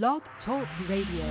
Blog Talk Radio.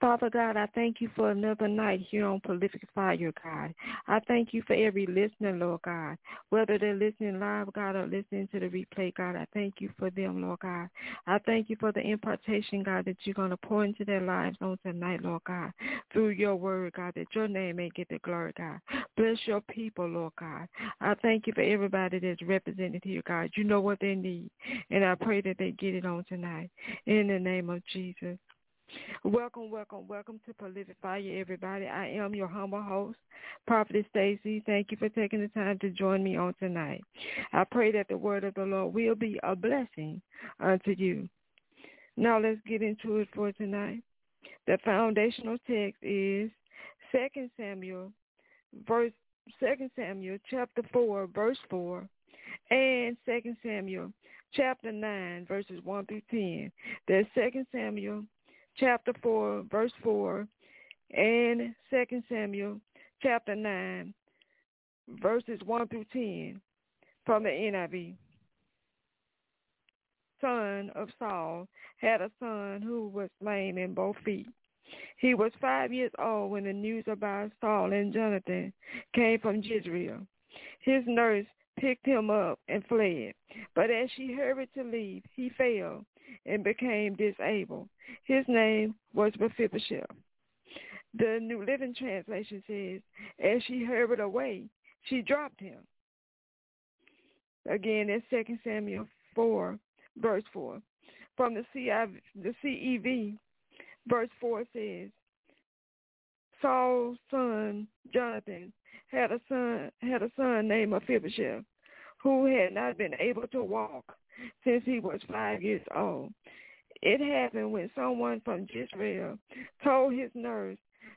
Father God, I thank you for another night here on Prolific Fire, God. I thank you for every listener, Lord God. Whether they're listening live, God, or listening to the replay, God, I thank you for them, Lord God. I thank you for the impartation, God, that you're going to pour into their lives on tonight, Lord God, through your word, God, that your name may get the glory, God. Bless your people, Lord God. I thank you for everybody that's represented here, God. You know what they need, and I pray that they get it on tonight. In the name of Jesus. Welcome, welcome, welcome to Prolific Fire, everybody. I am your humble host, Prophetess Stacy. Thank you for taking the time to join me on tonight. I pray that the word of the Lord will be a blessing unto you. Now let's get into it for tonight. The foundational text is 2 Samuel, verse 2 Samuel chapter 4, verse 4, and 2 Samuel chapter 9, verses 1 through 10. There's 2 Samuel chapter 4, verse 4, and 2 Samuel chapter 9, verses 1 through 10 from the NIV. Son of Saul had a son who was lame in both feet. He was five years old when the news about Saul and Jonathan came from Jezreel. His nurse picked him up and fled. But as she hurried to leave, he fell and became disabled. His name was Mephibosheth. The New Living Translation says, as she hurried away, she dropped him. Again, that's 2 Samuel 4, verse 4. From the, CIV, the CEV, verse 4 says, Saul's son Jonathan had a son had a son named Mephibosheth, who had not been able to walk since he was five years old. It happened when someone from Jezreel told his nurse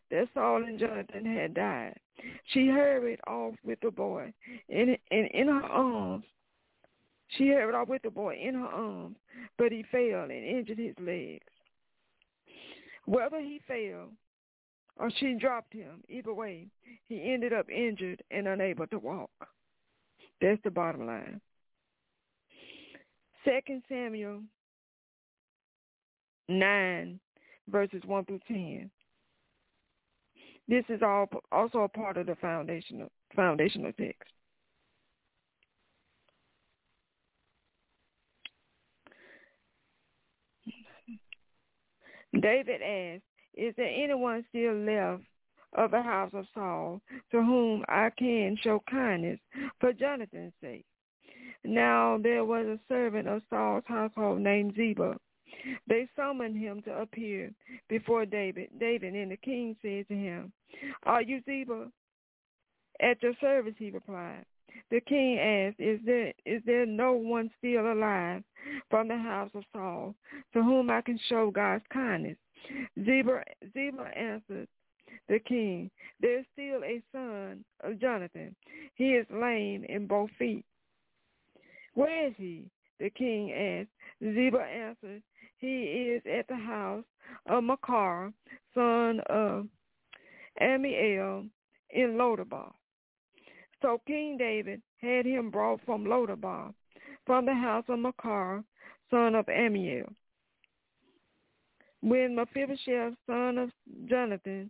that Saul and Jonathan had died. She hurried off with the boy, and, and in her arms, she hurried off with the boy in her arms, but he fell and injured his legs. Whether he fell or she dropped him, either way, he ended up injured and unable to walk. That's the bottom line. Second Samuel 9, verses 1 through 10. This is all also a part of the foundational foundational text. David asked, Is there anyone still left of the house of Saul to whom I can show kindness for Jonathan's sake? Now there was a servant of Saul's household named Ziba. They summoned him to appear before David. David and the king said to him, Are you Ziba? At your service, he replied. The king asked, Is there is there no one still alive from the house of Saul to whom I can show God's kindness? Ziba, Ziba answered the king, There is still a son of Jonathan. He is lame in both feet. Where is he? The king asked. Ziba answered, He is at the house of Makir, son of Ammiel, in Lodabar. So King David had him brought from Lodabar, from the house of Makir, son of Ammiel. When Mephibosheth, son of Jonathan,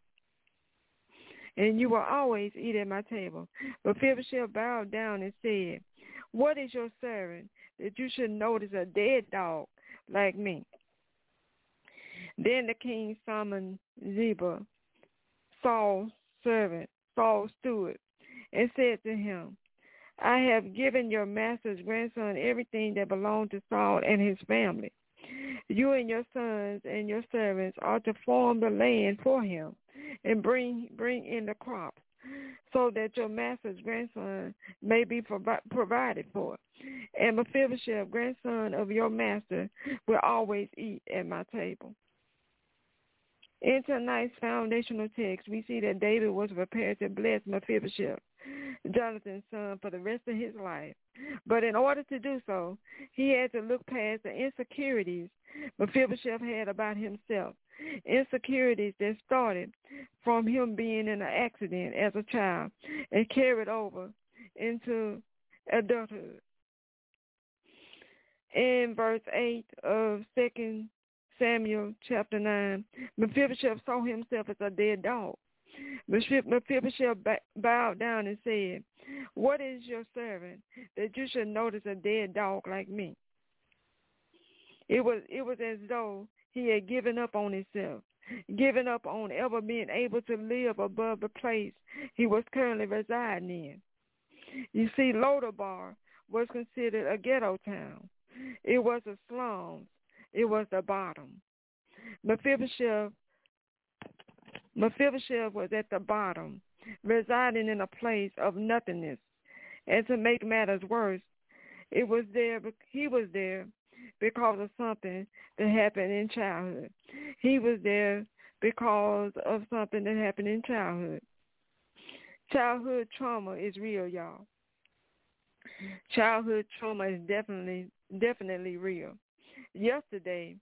And you will always eat at my table. But Mephibosheth bowed down and said, What is your servant that you should notice a dead dog like me. Then the king summoned Ziba, Saul's servant, Saul's steward, and said to him, I have given your master's grandson everything that belonged to Saul and his family. You and your sons and your servants are to farm the land for him and bring bring in the crops so that your master's grandson may be provi- provided for. And Mephibosheth, grandson of your master, will always eat at my table. In tonight's foundational text, we see that David was prepared to bless Mephibosheth, Jonathan's son, for the rest of his life. But in order to do so, he had to look past the insecurities Mephibosheth had about himself, insecurities that started from him being in an accident as a child and carried over into adulthood. In verse 8 of 2 Samuel chapter 9, Mephibosheth saw himself as a dead dog. Mephibosheth bowed down and said, What is your servant that you should notice a dead dog like me? It was it was as though he had given up on himself, given up on ever being able to live above the place he was currently residing in. You see, Lodabar was considered a ghetto town. It was a slums it was the bottom. Mephibosheth, Mephibosheth was at the bottom, residing in a place of nothingness. And to make matters worse, it was there. He was there because of something that happened in childhood. He was there because of something that happened in childhood. Childhood trauma is real, y'all. Childhood trauma is definitely definitely real yesterday,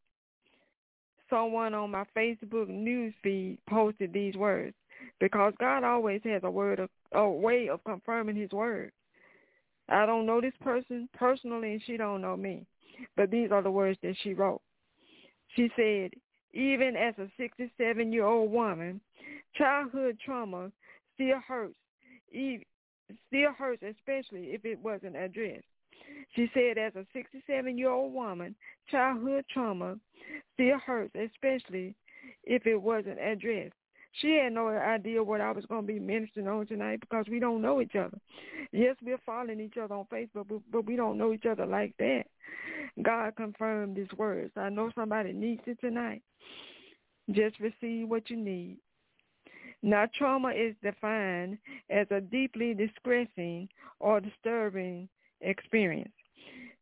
someone on my Facebook news feed posted these words because God always has a word of, a way of confirming his word. I don't know this person personally and she don't know me, but these are the words that she wrote. She said, even as a 67-year-old woman, childhood trauma still hurts, still hurts especially if it wasn't addressed. She said as a 67-year-old woman, childhood trauma still hurts, especially if it wasn't addressed. She had no idea what I was going to be ministering on tonight because we don't know each other. Yes, we're following each other on Facebook, but, but we don't know each other like that. God confirmed his words. I know somebody needs it tonight. Just receive what you need. Now, trauma is defined as a deeply distressing or disturbing experience.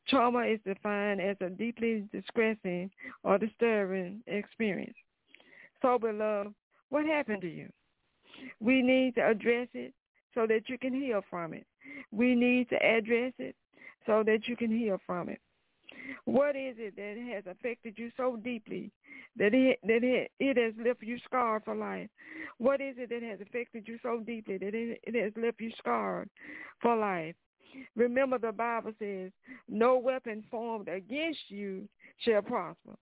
Trauma is defined as a deeply distressing or disturbing experience. So, beloved, what happened to you? We need to address it so that you can heal from it. We need to address it so that you can heal from it. What is it that has affected you so deeply that it that it, it has left you scarred for life? What is it that has affected you so deeply that it, it has left you scarred for life? Remember the Bible says, no weapon formed against you shall prosper.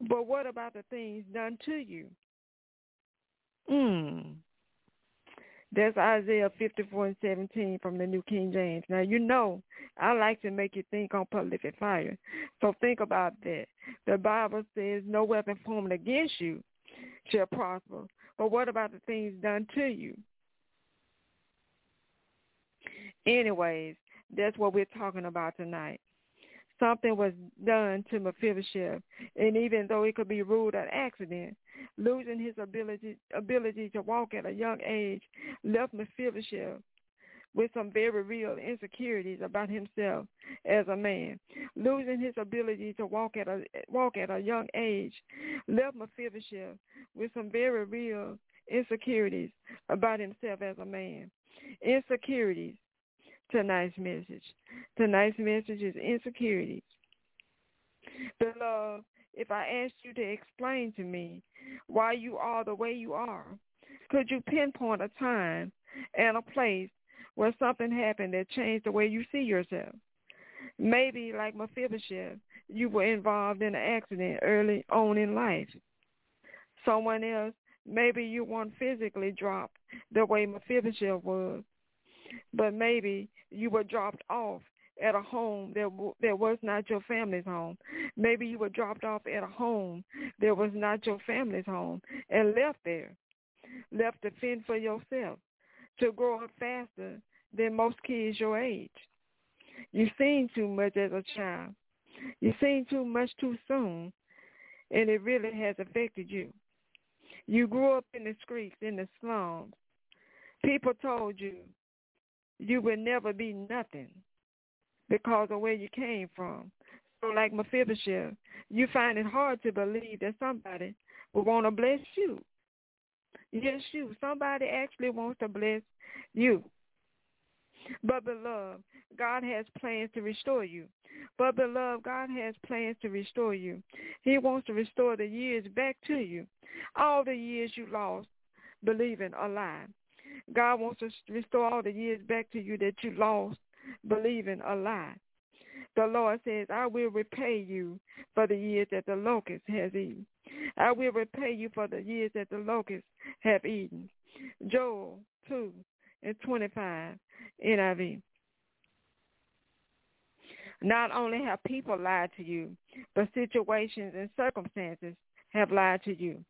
But what about the things done to you? Hmm. That's Isaiah 54 and 17 from the New King James. Now, you know, I like to make you think on prolific fire. So think about that. The Bible says no weapon formed against you shall prosper. But what about the things done to you? Anyways, that's what we're talking about tonight. Something was done to Mephibosheth, and even though it could be ruled an accident, losing his ability ability to walk at a young age left Mephibosheth with some very real insecurities about himself as a man. Losing his ability to walk at a walk at a young age left Mephibosheth with some very real insecurities about himself as a man. Insecurities tonight's message. Tonight's message is insecurity. Beloved, if I asked you to explain to me why you are the way you are, could you pinpoint a time and a place where something happened that changed the way you see yourself? Maybe, like Mephibosheth, you were involved in an accident early on in life. Someone else, maybe you weren't physically dropped the way Mephibosheth was, but maybe you were dropped off at a home that that was not your family's home. Maybe you were dropped off at a home that was not your family's home and left there, left to fend for yourself, to grow up faster than most kids your age. You've seen too much as a child. You've seen too much too soon, and it really has affected you. You grew up in the streets, in the slums. People told you you will never be nothing because of where you came from. So like Mephibosheth, you find it hard to believe that somebody will want to bless you. Yes, you. Somebody actually wants to bless you. But beloved, God has plans to restore you. But beloved, God has plans to restore you. He wants to restore the years back to you. All the years you lost believing a lie. God wants to restore all the years back to you that you lost believing a lie. The Lord says, I will repay you for the years that the locust has eaten. I will repay you for the years that the locusts have eaten. Joel 2 and 25 NIV. Not only have people lied to you, but situations and circumstances have lied to you.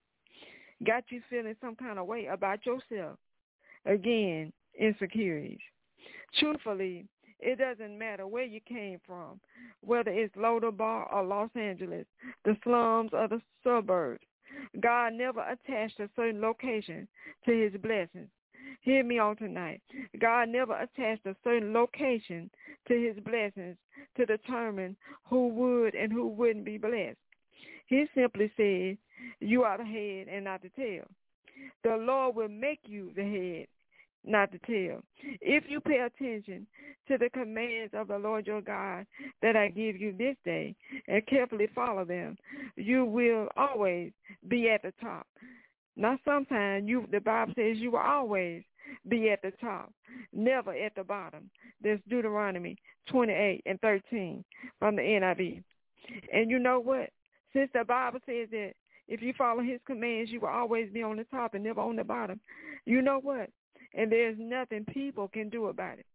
Got you feeling some kind of way about yourself. Again, insecurities. Truthfully, it doesn't matter where you came from, whether it's Lodabar or Los Angeles, the slums or the suburbs. God never attached a certain location to his blessings. Hear me on tonight. God never attached a certain location to his blessings to determine who would and who wouldn't be blessed. He simply said, you are the head and not the tail. The Lord will make you the head, not to tell. If you pay attention to the commands of the Lord your God that I give you this day and carefully follow them, you will always be at the top. Now sometimes you the Bible says you will always be at the top, never at the bottom. There's Deuteronomy 28 and 13 from the NIV. And you know what? Since the Bible says that if you follow his commands, you will always be on the top and never on the bottom. You know what? And there's nothing people can do about it.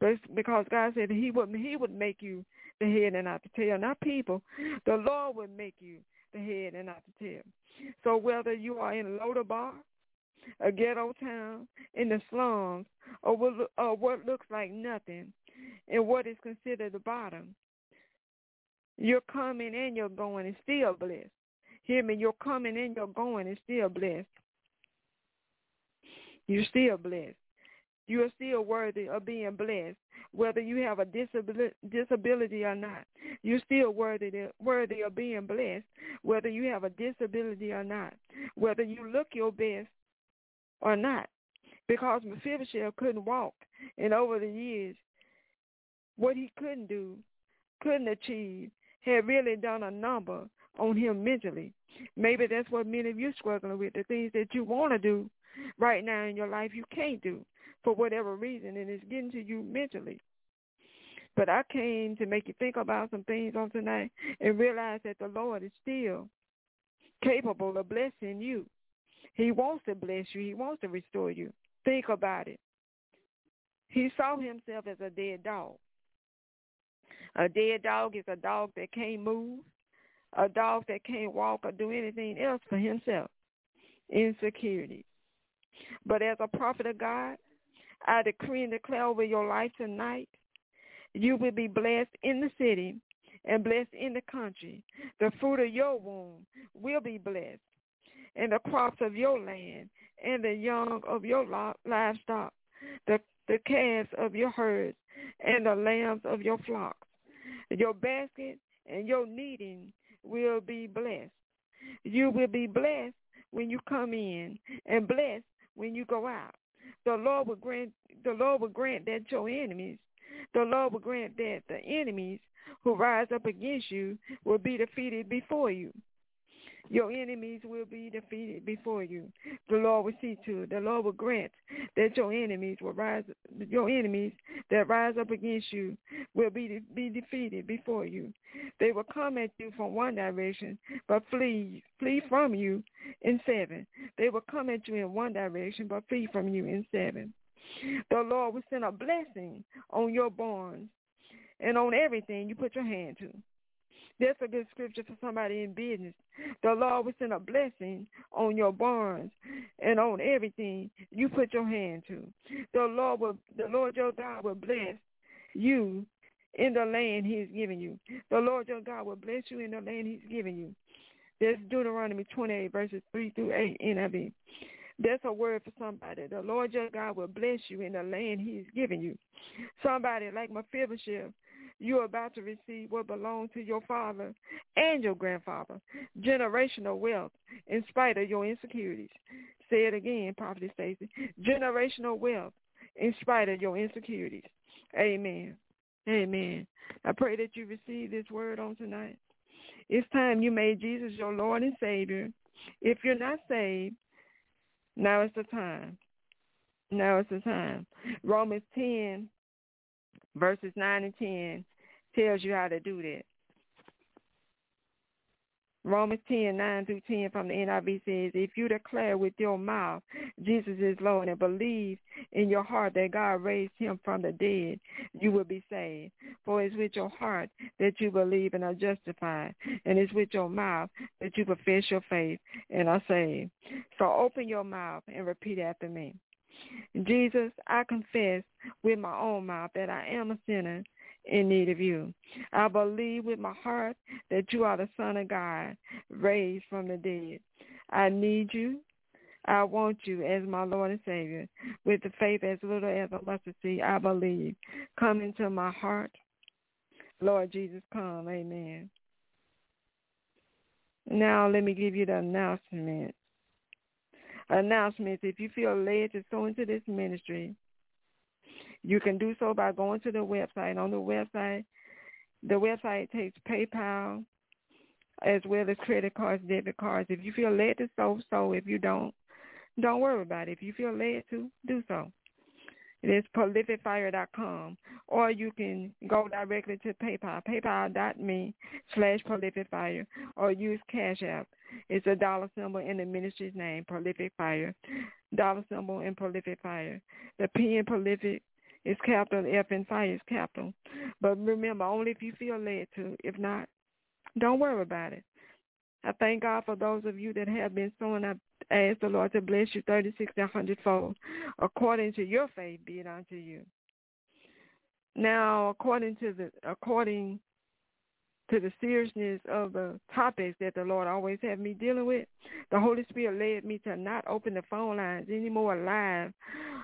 But because God said he would he would make you the head and not the tail, not people. The Lord would make you the head and not the tail. So whether you are in a Lodabar, a ghetto town, in the slums, or what, or what looks like nothing, and what is considered the bottom, you're coming and you're going and still blessed. Hear me, you're coming and you're going and still blessed. You're still blessed. You are still worthy of being blessed, whether you have a disability or not. You're still worthy to, worthy of being blessed, whether you have a disability or not, whether you look your best or not. Because Mephibosheth couldn't walk, and over the years, what he couldn't do, couldn't achieve, had really done a number on him mentally. Maybe that's what many of you struggling with, the things that you want to do right now in your life you can't do for whatever reason, and it's getting to you mentally. But I came to make you think about some things on tonight and realize that the Lord is still capable of blessing you. He wants to bless you. He wants to restore you. Think about it. He saw himself as a dead dog. A dead dog is a dog that can't move, a dog that can't walk or do anything else for himself. Insecurity. But as a prophet of God, I decree and declare over your life tonight, you will be blessed in the city and blessed in the country. The fruit of your womb will be blessed, and the crops of your land and the young of your livestock, the, the calves of your herds and the lambs of your flocks. Your basket and your kneading will be blessed. You will be blessed when you come in and blessed when you go out. The Lord will grant the Lord will grant that your enemies, the Lord will grant that the enemies who rise up against you will be defeated before you. Your enemies will be defeated before you. The Lord will see to it. The Lord will grant that your enemies will rise. Your enemies that rise up against you will be be defeated before you. They will come at you from one direction, but flee flee from you in seven. They will come at you in one direction, but flee from you in seven. The Lord will send a blessing on your barns and on everything you put your hand to. That's a good scripture for somebody in business. The Lord will send a blessing on your barns and on everything you put your hand to. The Lord will, the Lord your God will bless you in the land he's giving you. The Lord your God will bless you in the land he's giving you. That's Deuteronomy 28 verses 3 through 8 NIV. That's a word for somebody. The Lord your God will bless you in the land he's giving you. Somebody like Mephibosheth you're about to receive what belongs to your father and your grandfather, generational wealth in spite of your insecurities. Say it again, Prophet Stacy. Generational wealth in spite of your insecurities. Amen. Amen. I pray that you receive this word on tonight. It's time you made Jesus your Lord and Savior. If you're not saved, now is the time. Now is the time. Romans 10, verses 9 and 10 tells you how to do that. Romans 10, 9 through 10 from the NIV says, If you declare with your mouth Jesus is Lord and believe in your heart that God raised him from the dead, you will be saved. For it's with your heart that you believe and are justified, and it's with your mouth that you profess your faith and are saved. So open your mouth and repeat after me. Jesus, I confess with my own mouth that I am a sinner in need of you. I believe with my heart that you are the Son of God, raised from the dead. I need you. I want you as my Lord and Savior. With the faith as little as a mustard seed, I believe. Come into my heart. Lord Jesus, come. Amen. Now let me give you the announcement. Announcements. If you feel led to sow into this ministry, you can do so by going to the website. On the website, the website takes PayPal as well as credit cards, debit cards. If you feel led to so, so. If you don't, don't worry about it. If you feel led to, do so. It is prolificfire.com. Or you can go directly to PayPal, paypal.me slash prolificfire, or use Cash App. It's a dollar symbol in the ministry's name, Prolific Fire. Dollar symbol in Prolific Fire. The P in Prolific is capital, F in fire is capital. But remember, only if you feel led to. If not, don't worry about it. I thank God for those of you that have been sowing. I ask the Lord to bless you 36 and 100 fold. According to your faith, be it unto you. Now, according to the according to the seriousness of the topics that the Lord always had me dealing with, the Holy Spirit led me to not open the phone lines anymore live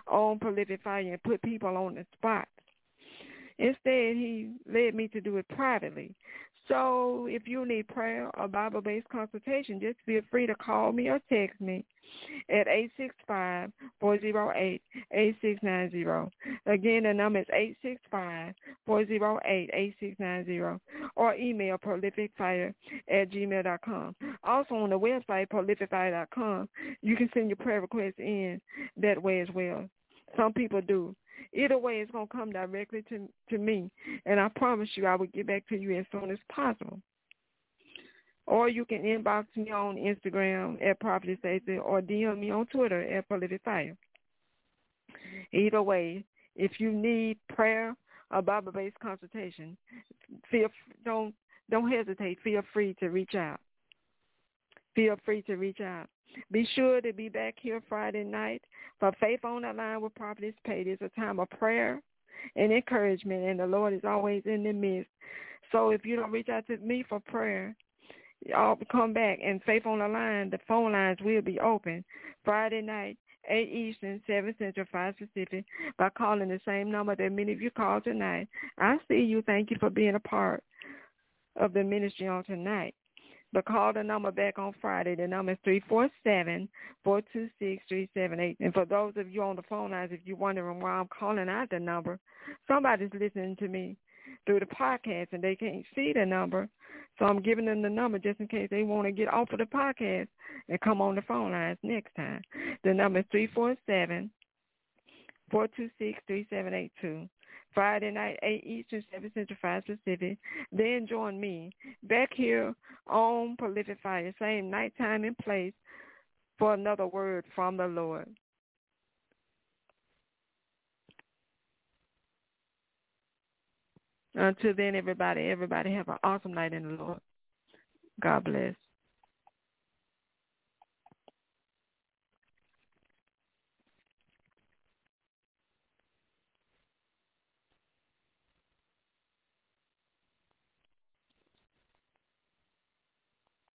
on Prolific Fire and put people on the spot. Instead, he led me to do it privately. So if you need prayer or Bible-based consultation, just feel free to call me or text me at 865-408-8690. Again, the number is 865-408-8690 or email prolificfire at gmail.com. Also on the website, prolificfire.com, you can send your prayer requests in that way as well. Some people do. Either way, it's going to come directly to, to me, and I promise you I will get back to you as soon as possible. Or you can inbox me on Instagram at Prophet Stacy or DM me on Twitter at Prolific Fire. Either way, if you need prayer or Bible-based consultation, feel don't don't hesitate. Feel free to reach out. Feel free to reach out. Be sure to be back here Friday night for Faith on the Line with Prophetess Patty. It's a time of prayer and encouragement, and the Lord is always in the midst. So if you don't reach out to me for prayer, y'all come back. And Faith on the Line, the phone lines will be open Friday night, 8 Eastern, 7 Central, 5 Pacific, by calling the same number that many of you called tonight. I see you. Thank you for being a part of the ministry on tonight. But call the number back on Friday. The number is three four seven four two six three seven eight. And for those of you on the phone lines, if you're wondering why I'm calling out the number, somebody's listening to me through the podcast and they can't see the number. So I'm giving them the number just in case they want to get off of the podcast and come on the phone lines next time. The number is three four seven four two six three seven eight two. Friday night, 8 Eastern, 7 Central, 5 Pacific. Then join me back here on Prolific Fire, same nighttime and place for another word from the Lord. Until then, everybody, everybody have an awesome night in the Lord. God bless.